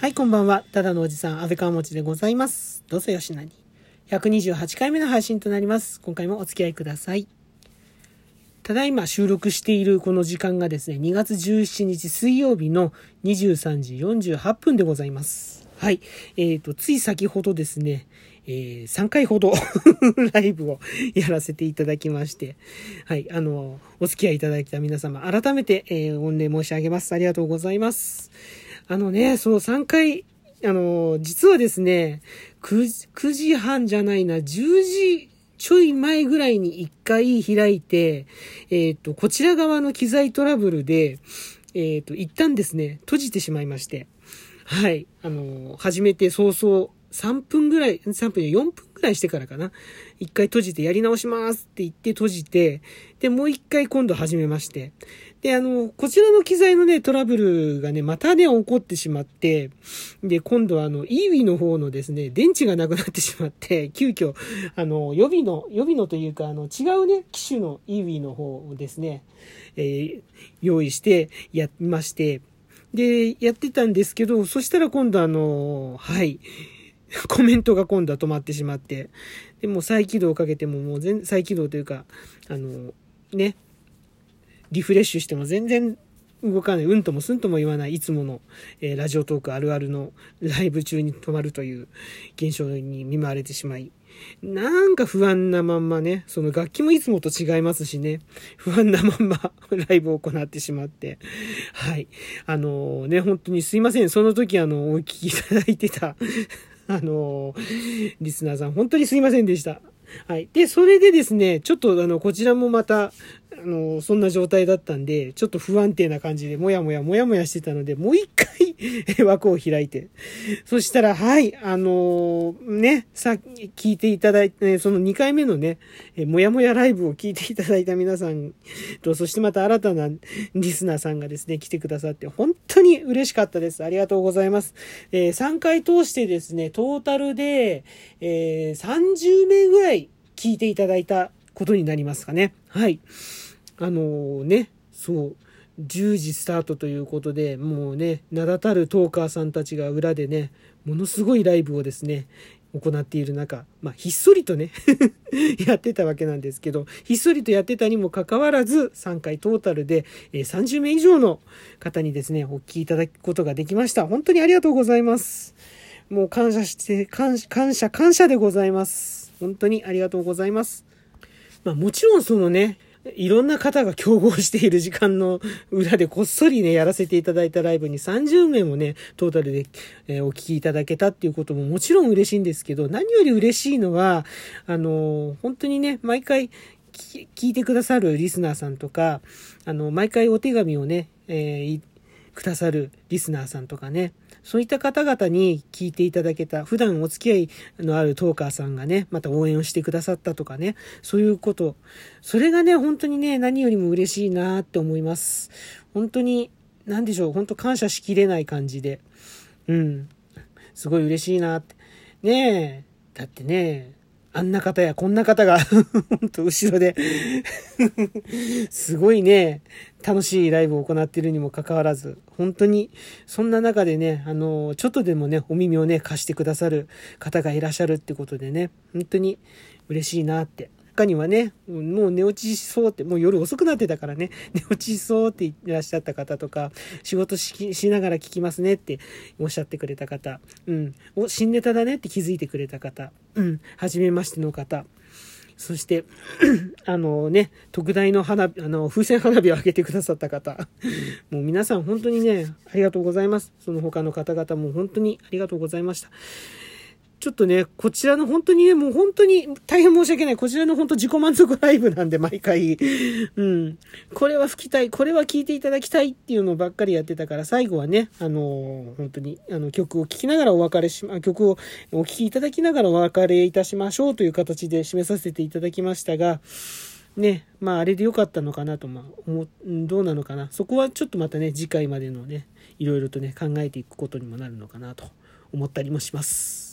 はい、こんばんは。ただのおじさん、安倍川持でございます。どうぞよしなに。128回目の配信となります。今回もお付き合いください。ただいま収録しているこの時間がですね、2月17日水曜日の23時48分でございます。はい。えっ、と、つい先ほどですね、えー3回ほど ライブをやらせていただきまして、はい、あの、お付き合いいただいた皆様、改めて、えー御礼申し上げます。ありがとうございます。あのね、その3回、あの、実はですね、9時 ,9 時半じゃないな、10時ちょい前ぐらいに1回開いて、えっ、と、こちら側の機材トラブルで、えっ、と、一旦ですね、閉じてしまいまして、はい、あの、始めて早々、3分ぐらい、3分、4分ぐらいしてからかな。一回閉じてやり直しますって言って閉じて、で、もう一回今度始めまして。で、あの、こちらの機材のね、トラブルがね、またね、起こってしまって、で、今度はあの、EWI の方のですね、電池がなくなってしまって、急遽、あの、予備の、予備のというか、あの、違うね、機種の EWI の方をですね、えー用意してやりまして、で、やってたんですけど、そしたら今度あの、はい、コメントが今度は止まってしまって、でも再起動をかけてももう全、再起動というか、あの、ね、リフレッシュしても全然動かない、うんともすんとも言わない、いつもの、えーラジオトークあるあるのライブ中に止まるという現象に見舞われてしまい、なんか不安なまんまね、その楽器もいつもと違いますしね、不安なまんま ライブを行ってしまって、はい。あのね、本当にすいません。その時あの、お聞きいただいてた、あのリスナーさん、本当にすいませんでした。はい。で、それでですね、ちょっとあの、こちらもまた、あの、そんな状態だったんで、ちょっと不安定な感じで、もやもやもやもやしてたので、もう一回 枠を開いて。そしたら、はい、あのね、さっき聞いていただいて、その2回目のね、もやもやライブを聞いていただいた皆さんと、そしてまた新たなリスナーさんがですね、来てくださって、本当に嬉しかったです。ありがとうございます。えー3回通してですね、トータルで、えー30名ぐらい聞いていただいたことになりますかね。はい。あのね、そう、10時スタートということで、もうね、名だたるトーカーさんたちが裏でね、ものすごいライブをですね、行っている中、まあ、ひっそりとね、やってたわけなんですけど、ひっそりとやってたにもかかわらず、3回トータルで、え30名以上の方にですね、お聞きいただくことができました。本当にありがとうございます。もう感謝して、感謝、感謝、感謝でございます。本当にありがとうございます。まあもちろんそのね、いろんな方が競合している時間の 裏でこっそりね、やらせていただいたライブに30名もね、トータルで、えーお聞きいただけたっていうことももちろん嬉しいんですけど、何より嬉しいのは、あのー本当にね、毎回聞いてくださるリスナーさんとか、あの、毎回お手紙をね、えーくださるリスナーさんとかね、そういった方々に聞いていただけた、普段お付き合いのあるトーカーさんがね、また応援をしてくださったとかね、そういうこと。それがね、本当にね、何よりも嬉しいなって思います。本当に、なんでしょう、本当感謝しきれない感じで。うん。すごい嬉しいなって。ねえ、だってね、あんな方やこんな方が、本当後ろで、すごいね、楽しいライブを行っているにもかかわらず、本当に、そんな中でね、あの、ちょっとでもね、お耳をね、貸してくださる方がいらっしゃるってことでね、本当に嬉しいなって。他にはね、もう寝落ちしそうって、もう夜遅くなってたからね、寝落ちしそうって言ってらっしゃった方とか、仕事ししながら聞きますねっておっしゃってくれた方、うん、お、新ネタだねって気づいてくれた方、うん、初めましての方、そして、あのね、特大の花、あの、風船花火を上げてくださった方。もう皆さん本当にね、ありがとうございます。その他の方々も本当にありがとうございました。ちょっとね、こちらの本当にね、もう本当に大変申し訳ない。こちらの本当自己満足ライブなんで、毎回。うん。これは吹きたい、これは聞いていただきたいっていうのばっかりやってたから、最後はね、あのー本当に、あの、曲を聴きながらお別れしま、曲をお聴きいただきながらお別れいたしましょうという形で締めさせていただきましたが、ね、まああれで良かったのかなと、まあ思、どうなのかな。そこはちょっとまたね、次回までのね、いろいろとね、考えていくことにもなるのかなと思ったりもします。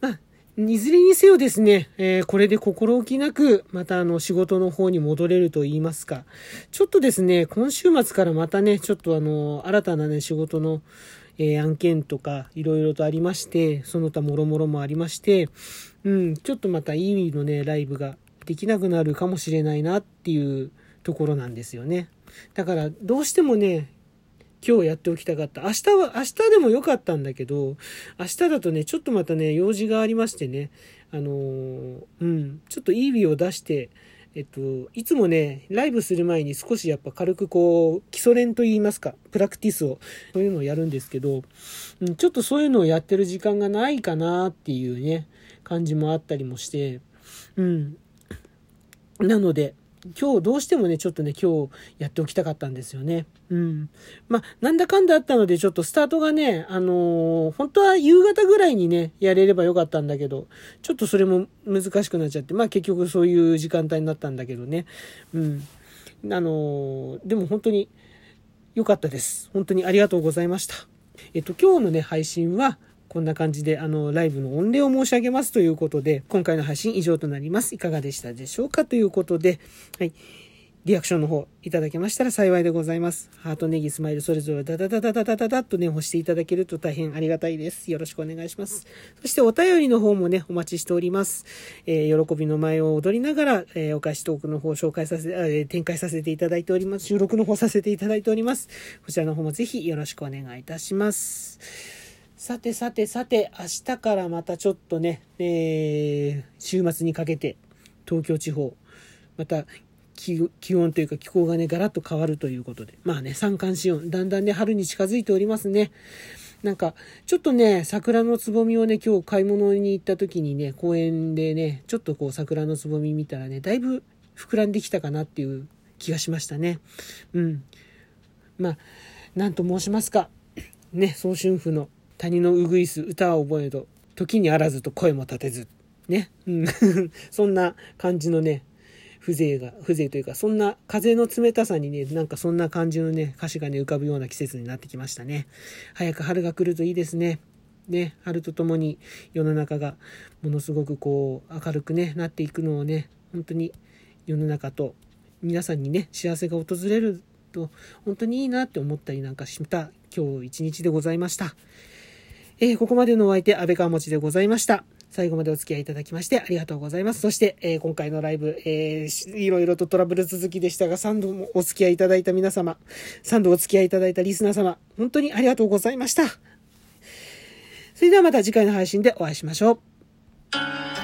ま、いずれにせよですね、えーこれで心置きなく、またあの仕事の方に戻れると言いますか、ちょっとですね、今週末からまたね、ちょっとあの、新たなね、仕事の、えー、案件とかいろいろとありまして、その他もろもろもありまして、うん、ちょっとまたいい意味のね、ライブができなくなるかもしれないなっていうところなんですよね。だからどうしてもね、今日やっておきたかった。明日は、明日でもよかったんだけど、明日だとね、ちょっとまたね、用事がありましてね、あのー、うん、ちょっといい日を出して、えっと、いつもね、ライブする前に少しやっぱ軽くこう、基礎練と言いますか、プラクティスを、そういうのをやるんですけど、うん、ちょっとそういうのをやってる時間がないかなっていうね、感じもあったりもして、うん。なので、今日どうしてもね、ちょっとね、今日やっておきたかったんですよね。うん。まあ、なんだかんだあったので、ちょっとスタートがね、あのー、本当は夕方ぐらいにね、やれればよかったんだけど、ちょっとそれも難しくなっちゃって、まあ結局そういう時間帯になったんだけどね。うん。あのー、でも本当に良かったです。本当にありがとうございました。えっと、今日のね、配信は、こんな感じで、あの、ライブの御礼を申し上げますということで、今回の配信以上となります。いかがでしたでしょうか？ということで、はい。リアクションの方いただけましたら幸いでございます。ハート、ネギ、スマイル、それぞれダダダダダダダダッとね、押していただけると大変ありがたいです。よろしくお願いします。そしてお便りの方もね、お待ちしております。えー、喜びの前を踊りながら、えー、お菓子トークの方を紹介させ、えー、展開させていただいております。収録の方させていただいております。こちらの方もぜひよろしくお願いいたします。さてさてさて、明日からまたちょっとね、えー、週末にかけて、東京地方、また気温というか気候がね、ガラッと変わるということで。まあね、三寒四温、だんだんね、春に近づいておりますね。なんか、ちょっとね、桜のつぼみをね、今日買い物に行った時にね、公園でね、ちょっとこう桜のつぼみ見たらね、だいぶ膨らんできたかなっていう気がしましたね。うん。まあ、なんと申しますか。ね、早春婦の谷のうぐいす歌は覚えど、時にあらずと声も立てず。ね。うん、そんな感じのね、風情が、風情というか、そんな風の冷たさにね、なんかそんな感じのね、歌詞がね、浮かぶような季節になってきましたね。早く春が来るといいですね。ね、春とともに世の中がものすごくこう明るくね、なっていくのをね、本当に世の中と皆さんにね、幸せが訪れると本当にいいなって思ったりなんかした今日一日でございました。えー、ここまでのお相手、安倍川持でございました。最後までお付き合いいただきましてありがとうございます。そして、えー、今回のライブ、えー、いろいろとトラブル続きでしたが、3度もお付き合いいただいた皆様、3度お付き合いいただいたリスナー様、本当にありがとうございました。それではまた次回の配信でお会いしましょう。